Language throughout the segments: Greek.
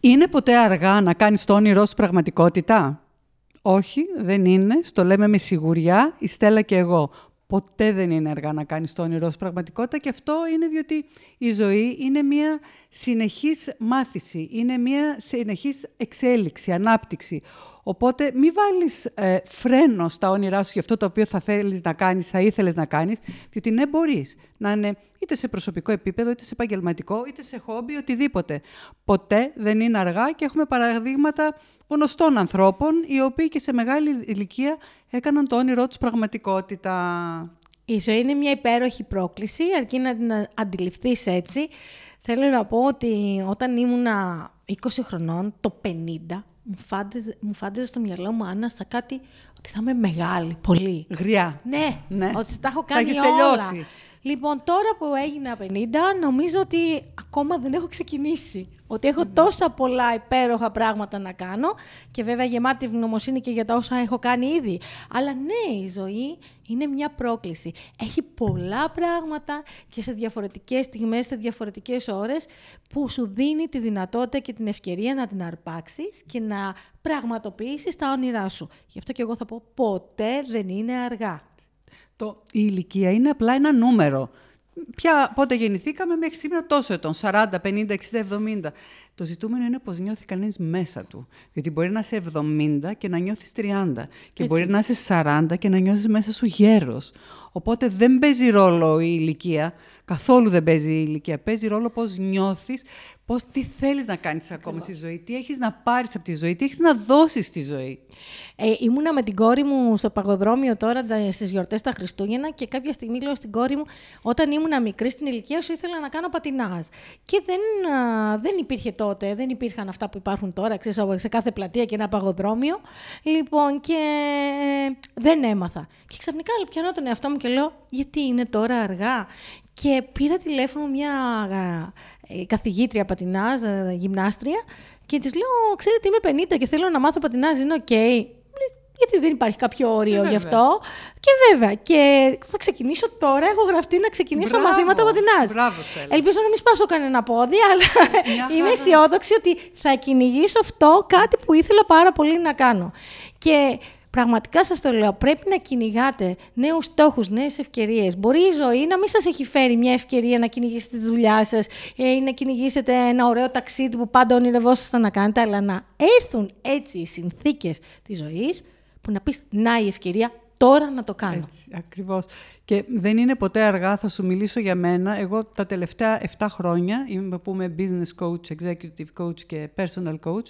Είναι ποτέ αργά να κάνεις το όνειρό σου πραγματικότητα; Όχι, δεν είναι. Στο λέμε με σιγουριά η Στέλλα και εγώ. Ποτέ δεν είναι αργά να κάνεις το όνειρό σου πραγματικότητα και αυτό είναι διότι η ζωή είναι μια συνεχής μάθηση, είναι μια συνεχής εξέλιξη, ανάπτυξη. Οπότε μη βάλεις ε, φρένο στα όνειρά σου για αυτό το οποίο θα θέλεις να κάνεις, θα ήθελες να κάνεις, διότι ναι μπορείς να είναι είτε σε προσωπικό επίπεδο, είτε σε επαγγελματικό, είτε σε χόμπι, οτιδήποτε. Ποτέ δεν είναι αργά και έχουμε παραδείγματα γνωστών ανθρώπων, οι οποίοι και σε μεγάλη ηλικία έκαναν το όνειρό τους πραγματικότητα. Η ζωή είναι μια υπέροχη πρόκληση, αρκεί να την αντιληφθείς έτσι. Θέλω να πω ότι όταν ήμουνα 20 χρονών, το 50, μου φάνταζε, μου φάνταζε στο μυαλό μου, Άννα, σαν κάτι ότι θα είμαι μεγάλη, πολύ. Γριά. Ναι, Ναι. ότι τα έχω κάνει έχεις όλα. τελειώσει. Λοιπόν, τώρα που έγινα 50, νομίζω ότι ακόμα δεν έχω ξεκινήσει. Ότι έχω τόσα πολλά υπέροχα πράγματα να κάνω και βέβαια γεμάτη ευγνωμοσύνη και για τα όσα έχω κάνει ήδη. Αλλά ναι, η ζωή είναι μια πρόκληση. Έχει πολλά πράγματα και σε διαφορετικές στιγμές, σε διαφορετικές ώρες που σου δίνει τη δυνατότητα και την ευκαιρία να την αρπάξεις και να πραγματοποιήσεις τα όνειρά σου. Γι' αυτό και εγώ θα πω ποτέ δεν είναι αργά. Το, η ηλικία είναι απλά ένα νούμερο. Ποια, πότε γεννηθήκαμε μέχρι σήμερα τόσο ετών, 40, 50, 60, 70. Το ζητούμενο είναι πώς νιώθει κανείς μέσα του. Διότι μπορεί να είσαι 70 και να νιώθεις 30. Και μπορεί να είσαι 40 και να νιώθεις μέσα σου γέρος. Οπότε δεν παίζει ρόλο η ηλικία. Καθόλου δεν παίζει η ηλικία. Παίζει ρόλο πώς νιώθεις, πώς, τι θέλεις να κάνεις ακόμα στη ζωή, τι έχεις να πάρεις από τη ζωή, τι έχεις να δώσεις στη ζωή. Ε, ήμουνα με την κόρη μου στο παγοδρόμιο τώρα στις γιορτές τα Χριστούγεννα και κάποια στιγμή λέω στην κόρη μου, όταν ήμουνα μικρή στην ηλικία σου, ήθελα να κάνω πατινάζ. Και δεν, α, δεν υπήρχε τότε, δεν υπήρχαν αυτά που υπάρχουν τώρα, ξέρεις, σε κάθε πλατεία και ένα παγοδρόμιο. Λοιπόν, και ε, δεν έμαθα. Και ξαφνικά πιανώ τον εαυτό μου και λέω, γιατί είναι τώρα αργά; Και πήρα τηλέφωνο μια α, ε, καθηγήτρια πατινάζ, ε, γυμνάστρια, και της λέω: Ξέρετε, είμαι 50 και θέλω να μάθω πατινάζ, είναι οκ. Λέει, Γιατί δεν υπάρχει κάποιο όριο Ε, γι' βέβαια. αυτό. Και βέβαια, και θα ξεκινήσω τώρα. Έχω γραφτεί να ξεκινήσω Μπράβο. μαθήματα πατινάζ. Μπράβο, Στέλλα. Ελπίζω να μην σπάσω κανένα πόδι, αλλά Μια είμαι χαρά. αισιόδοξη ότι θα κυνηγήσω αυτό κάτι που ήθελα πάρα πολύ να κάνω. Και Πραγματικά σας το λέω, πρέπει να κυνηγάτε νέους στόχους, νέες ευκαιρίες. Μπορεί η ζωή να μην σας έχει φέρει μια ευκαιρία να κυνηγήσετε τη δουλειά σας ε, ή να κυνηγήσετε ένα ωραίο ταξίδι που πάντα ονειρευόσασταν να κάνετε, αλλά να έρθουν έτσι οι συνθήκες της ζωής που να πεις «Να η ευκαιρία, τώρα να το κάνω». Έτσι, ακριβώς. Και δεν είναι ποτέ αργά, θα σου μιλήσω για μένα. Εγώ τα τελευταία 7 χρόνια είμαι που είμαι business coach, executive coach και personal coach.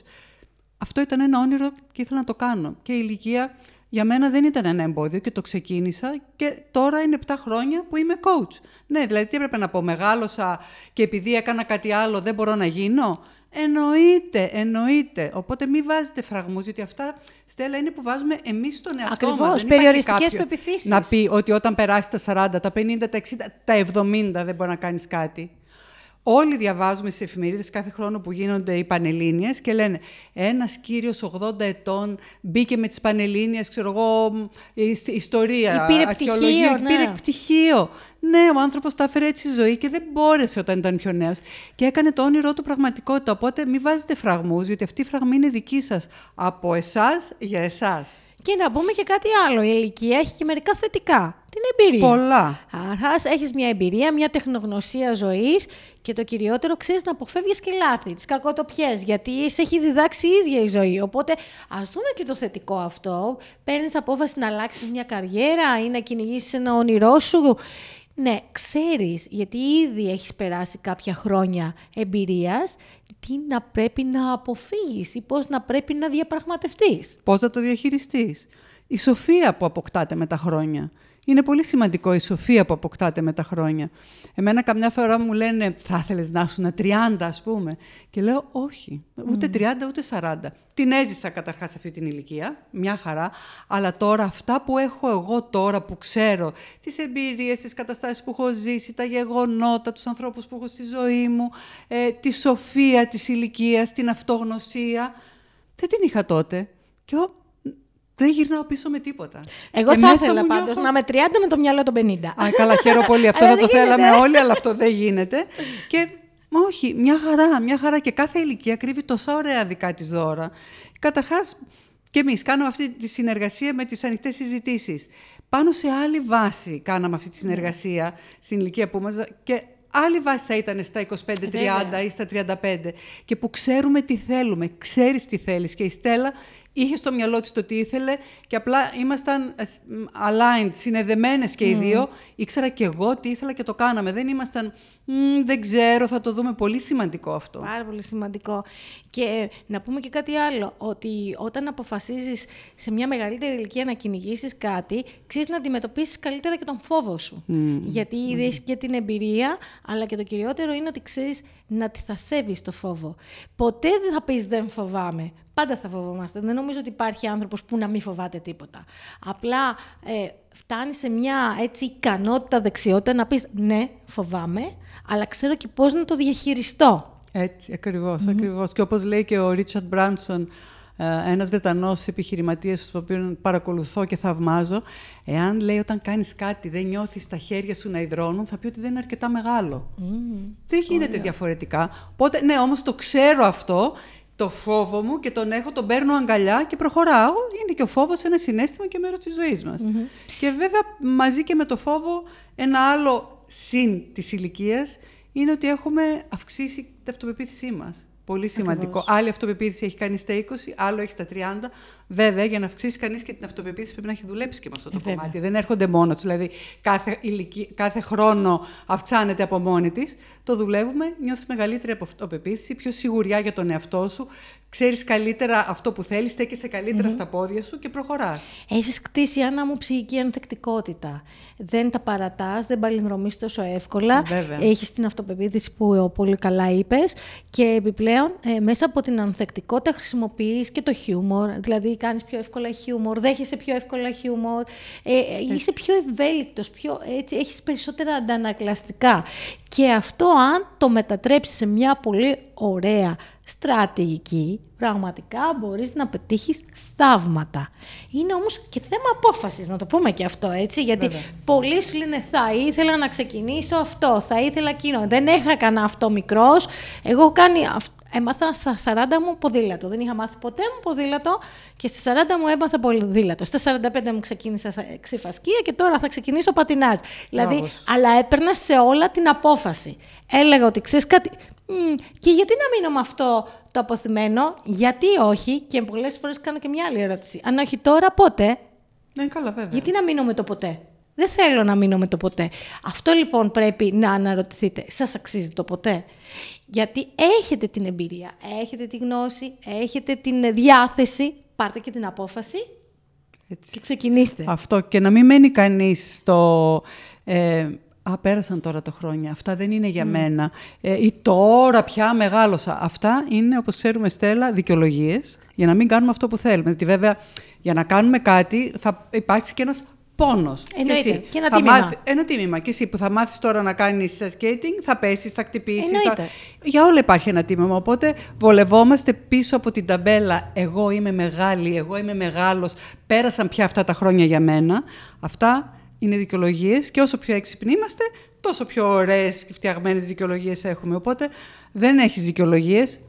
Αυτό ήταν ένα όνειρο και ήθελα να το κάνω. Και η ηλικία για μένα δεν ήταν ένα εμπόδιο και το ξεκίνησα και τώρα είναι 7 χρόνια που είμαι coach. Ναι, δηλαδή τι έπρεπε να πω, μεγάλωσα και επειδή έκανα κάτι άλλο δεν μπορώ να γίνω; Εννοείται, εννοείται. Οπότε μην βάζετε φραγμούς, γιατί αυτά, Στέλλα, είναι που βάζουμε εμείς στον εαυτό μας. Ακριβώς, Δεν υπάρχει περιοριστικές κάποιο πεποιθήσεις. Να πει ότι όταν περάσει τα 40, τα 50, τα 60, τα 70 δεν μπορεί να κάνεις κάτι. Όλοι διαβάζουμε στις εφημερίδες κάθε χρόνο που γίνονται οι Πανελλήνιες και λένε ένας κύριος 80 ετών μπήκε με τις Πανελλήνιες, ξέρω εγώ, μ, η- ιστορία, Ή πήρε αρχαιολογία, πτυχίο, πήρε ναι. πτυχίο. Ναι, ο άνθρωπος τα έφερε έτσι στη ζωή και δεν μπόρεσε όταν ήταν πιο νέος. Και έκανε το όνειρό του πραγματικότητα. Οπότε μην βάζετε φραγμούς, γιατί αυτή η φραγμή είναι δική σας. Από εσάς για εσάς. Και να πούμε και κάτι άλλο. Η ηλικία έχει και μερικά θετικά. Την εμπειρία. Πολλά. Άρα, έχεις μια εμπειρία, μια τεχνογνωσία ζωής και το κυριότερο ξέρεις να αποφεύγεις και λάθη, τις κακοτοπιές, γιατί σε έχει διδάξει η ίδια η ζωή. Οπότε, ας δούμε και το θετικό αυτό. Παίρνεις απόφαση να αλλάξεις μια καριέρα ή να κυνηγήσεις ένα όνειρό σου. Ναι, ξέρεις, γιατί ήδη έχεις περάσει κάποια χρόνια εμπειρίας, τι να πρέπει να αποφύγεις ή πώς να πρέπει να διαπραγματευτείς. Πώς θα το διαχειριστείς. Η σοφία που αποκτάτε με τα χρόνια. Είναι πολύ σημαντικό η σοφία που αποκτάτε με τα χρόνια. Εμένα καμιά φορά μου λένε, θα ήθελες να ήσουν 30 ας πούμε. Και λέω, όχι, ούτε 30 ούτε 40. Την έζησα καταρχάς αυτή την ηλικία, μια χαρά. Αλλά τώρα αυτά που έχω εγώ τώρα που ξέρω, τις εμπειρίες, τις καταστάσεις που έχω ζήσει, τα γεγονότα, τους ανθρώπους που έχω στη ζωή μου, ε, τη σοφία της ηλικίας, την αυτογνωσία, δεν την είχα τότε. Και δεν γυρνάω πίσω με τίποτα. Εγώ θα ήθελα πάντως νιώθω... να είμαι 30 με το μυαλό των 50. Α, καλά, χαίρομαι πολύ. αυτό θα το θέλαμε όλοι, αλλά αυτό δεν γίνεται. Και όχι, μια χαρά, μια χαρά. Και κάθε ηλικία κρύβει τόσο ωραία δικά της δώρα. Καταρχάς, και εμείς κάναμε αυτή τη συνεργασία με τις ανοιχτές συζητήσεις. Πάνω σε άλλη βάση κάναμε αυτή τη συνεργασία στην ηλικία που μας... Και άλλη βάση θα ήταν στα 25-30 ή στα 35 και που ξέρουμε τι θέλουμε, ξέρεις τι θέλεις και η Στέλλα είχε στο μυαλό της το τι ήθελε και απλά ήμασταν ε, aligned, συνεδεμένες και οι δύο. Ήξερα και εγώ τι ήθελα και το κάναμε. Δεν ήμασταν, δεν ξέρω, θα το δούμε. Πολύ σημαντικό αυτό. Πάρα πολύ σημαντικό. Και να πούμε και κάτι άλλο, ότι όταν αποφασίζεις σε μια μεγαλύτερη ηλικία να κυνηγήσεις κάτι, ξέρεις να αντιμετωπίσεις καλύτερα και τον φόβο σου. Γιατί mm. και την εμπειρία, αλλά και το κυριότερο είναι ότι ξέρεις να τη θα σέβεις το φόβο. Ποτέ δεν θα πεις δεν φοβάμαι. Πάντα θα φοβόμαστε. Δεν νομίζω ότι υπάρχει άνθρωπος που να μην φοβάται τίποτα. Απλά ε, φτάνει σε μια έτσι ικανότητα, δεξιότητα να πεις ναι, φοβάμαι, αλλά ξέρω και πώς να το διαχειριστώ. Έτσι, ακριβώς, ακριβώς. Και όπως λέει και ο Ρίτσαρντ Μπράνσον, ε, ένας Βρετανός επιχειρηματίας, τον οποίο παρακολουθώ και θαυμάζω, εάν λέει όταν κάνεις κάτι δεν νιώθεις τα χέρια σου να υδρώνουν, θα πει ότι δεν είναι αρκετά μεγάλο. Δεν γίνεται διαφορετικά. Οπότε, ναι, όμως το ξέρω αυτό το φόβο μου και τον έχω, τον παίρνω αγκαλιά και προχωράω. Είναι και ο φόβος ένα συνέστημα και μέρος της ζωής μας. Και βέβαια μαζί και με το φόβο ένα άλλο συν της ηλικίας είναι ότι έχουμε αυξήσει την αυτοπεποίθησή μας. Πολύ σημαντικό. Ακριβώς. Άλλη αυτοπεποίθηση έχει κάνει στα 20, άλλο έχει στα 30. Βέβαια, για να αυξήσεις κανείς και την αυτοπεποίθηση πρέπει να έχει δουλέψει και με αυτό το ε, κομμάτι. Δεν έρχονται μόνος του. Δηλαδή, κάθε, ηλικία, κάθε χρόνο αυξάνεται από μόνη της. Το δουλεύουμε, νιώθεις μεγαλύτερη αυτοπεποίθηση, πιο σιγουριά για τον εαυτό σου, ξέρεις καλύτερα αυτό που θέλεις, στέκεσαι στα πόδια σου και προχωράς. Έχεις κτίσει, Άννα μου, ψυχική ανθεκτικότητα. Δεν τα παρατάς, δεν παλινδρομείς τόσο εύκολα. Βέβαια. Έχεις την αυτοπεποίθηση που πολύ καλά είπες και επιπλέον ε, μέσα από την ανθεκτικότητα χρησιμοποιείς και το χιούμορ, δηλαδή κάνεις πιο εύκολα χιούμορ, δέχεσαι πιο εύκολα χιούμορ, ε, ε είσαι πιο ευέλικτος, πιο, έτσι, έχεις περισσότερα αντανακλαστικά. Και αυτό αν το μετατρέψεις σε μια πολύ ωραία στρατηγική, πραγματικά μπορείς να πετύχεις θαύματα. Είναι όμως και θέμα απόφασης, να το πούμε και αυτό, έτσι, γιατί Βέβαια. πολλοί σου λένε θα ήθελα να ξεκινήσω αυτό, θα ήθελα εκείνο. Δεν είχα κανένα αυτό μικρός, εγώ κάνει Έμαθα στα 40 μου ποδήλατο. Δεν είχα μάθει ποτέ μου ποδήλατο και στα 40 μου έμαθα ποδήλατο. Στα 45 μου ξεκίνησα ξυφασκία και τώρα θα ξεκινήσω πατινάζ. Δηλαδή, αλλά έπαιρνα σε όλα την απόφαση. Έλεγα ότι ξέρεις κάτι, και γιατί να μείνω με αυτό το αποθυμένο, γιατί όχι, και πολλές φορές κάνω και μια άλλη ερώτηση. Αν όχι τώρα, πότε; Ναι, καλά, βέβαια. Γιατί να μείνω με το ποτέ; Δεν θέλω να μείνω με το ποτέ. Αυτό λοιπόν πρέπει να αναρωτηθείτε. Σας αξίζει το ποτέ; Γιατί έχετε την εμπειρία, έχετε τη γνώση, έχετε την διάθεση. Πάρτε και την απόφαση Έτσι. και ξεκινήστε. Αυτό και να μην μένει κανείς στο... Ε, Α, πέρασαν τώρα τα χρόνια. Αυτά δεν είναι για μένα. Ε, ή τώρα πια μεγάλωσα. Αυτά είναι, όπως ξέρουμε, Στέλλα, δικαιολογίες για να μην κάνουμε αυτό που θέλουμε. Γιατί βέβαια, για να κάνουμε κάτι, θα υπάρξει και ένας πόνος. Εννοείται. Και, και ένα τίμημα. Μάθει, ένα τίμημα. Και εσύ που θα μάθεις τώρα να κάνεις skating, θα πέσεις, θα χτυπήσεις. Θα... Για όλα υπάρχει ένα τίμημα. Οπότε βολευόμαστε πίσω από την ταμπέλα «εγώ είμαι μεγάλη», «εγώ είμαι μεγάλος», πέρασαν πια αυτά τα χρόνια για μένα. Αυτά είναι δικαιολογίες και όσο πιο έξυπνοι είμαστε, τόσο πιο ωραίες και φτιαγμένες δικαιολογίες έχουμε. Οπότε δεν έχεις δικαιολογίες.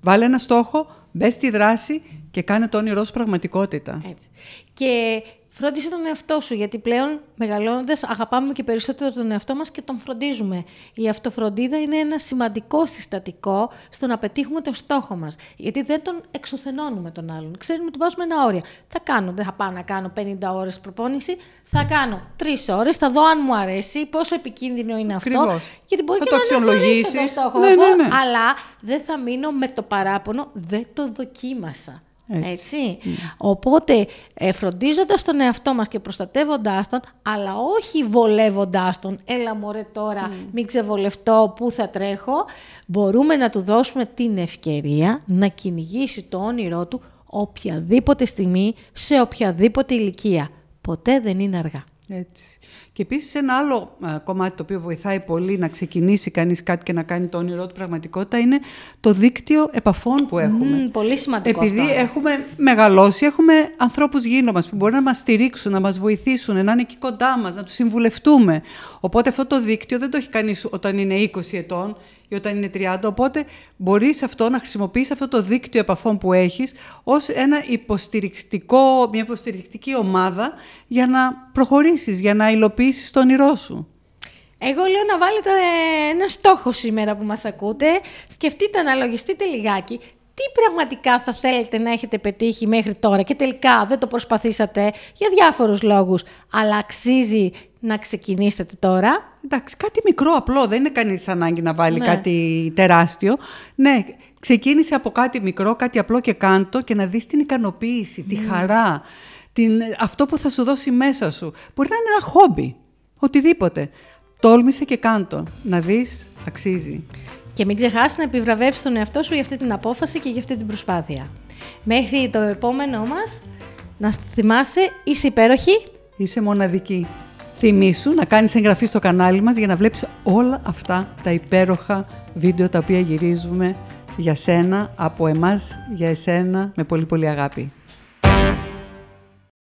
Βάλε ένα στόχο, μπες στη δράση και κάνε το όνειρό σου πραγματικότητα. Έτσι. Και Φρόντισε τον εαυτό σου, γιατί πλέον μεγαλώνοντας αγαπάμε και περισσότερο τον εαυτό μας και τον φροντίζουμε. Η αυτοφροντίδα είναι ένα σημαντικό συστατικό στο να πετύχουμε τον στόχο μας. Γιατί δεν τον εξουθενώνουμε τον άλλον. Ξέρουμε ότι βάζουμε ένα όριο. Θα κάνω, δεν θα πάω να κάνω 50 ώρες προπόνηση, θα κάνω 3 ώρες, θα δω αν μου αρέσει, πόσο επικίνδυνο είναι αυτό. Γιατί μπορεί θα και το να το στόχο ναι, ναι, ναι. Αλλά δεν θα μείνω με το παράπονο, δεν το δοκίμασα. Έτσι. Οπότε, ε, φροντίζοντας τον εαυτό μας και προστατεύοντάς τον, αλλά όχι βολεύοντάς τον, έλα μωρέ τώρα, μην ξεβολευτώ, πού θα τρέχω, μπορούμε να του δώσουμε την ευκαιρία να κυνηγήσει το όνειρό του οποιαδήποτε στιγμή, σε οποιαδήποτε ηλικία. Ποτέ δεν είναι αργά. Έτσι. Και επίσης ένα άλλο α, κομμάτι το οποίο βοηθάει πολύ να ξεκινήσει κανείς κάτι και να κάνει το όνειρό του πραγματικότητα είναι το δίκτυο επαφών που έχουμε. Μμ, πολύ σημαντικό Επειδή αυτό. έχουμε μεγαλώσει, έχουμε ανθρώπους γύρω μας που μπορεί να μας στηρίξουν, να μας βοηθήσουν, να είναι εκεί κοντά μας, να τους συμβουλευτούμε. Οπότε αυτό το δίκτυο δεν το έχει κανείς όταν είναι 20 ετών ή όταν είναι 30. Οπότε μπορείς αυτό να χρησιμοποιήσει αυτό το δίκτυο επαφών που έχεις ως ένα υποστηρικτικό, μια υποστηρικτική ομάδα για να προχωρήσεις, για να υλοποιήσεις το όνειρό σου. Εγώ λέω να βάλετε ε, ένα στόχο σήμερα που μας ακούτε. Σκεφτείτε, αναλογιστείτε λιγάκι. Τι πραγματικά θα θέλετε να έχετε πετύχει μέχρι τώρα και τελικά δεν το προσπαθήσατε για διάφορους λόγους, αλλά αξίζει να ξεκινήσετε τώρα. Εντάξει, κάτι μικρό απλό, δεν είναι κανείς ανάγκη να βάλει Ναι. κάτι τεράστιο. Ναι, ξεκίνησε από κάτι μικρό, κάτι απλό και κάντο και να δεις την ικανοποίηση, τη χαρά, την, αυτό που θα σου δώσει μέσα σου. Μπορεί να είναι ένα χόμπι, οτιδήποτε. Τόλμησε και κάντο, να δεις αξίζει. Και μην ξεχάσεις να επιβραβεύσεις τον εαυτό σου για αυτή την απόφαση και για αυτή την προσπάθεια. Μέχρι το επόμενό μας, να θυμάσαι, είσαι υπέροχη. Είσαι μοναδική. Θυμήσου να κάνεις εγγραφή στο κανάλι μας για να βλέπεις όλα αυτά τα υπέροχα βίντεο τα οποία γυρίζουμε για σένα, από εμάς, για εσένα, με πολύ πολύ αγάπη.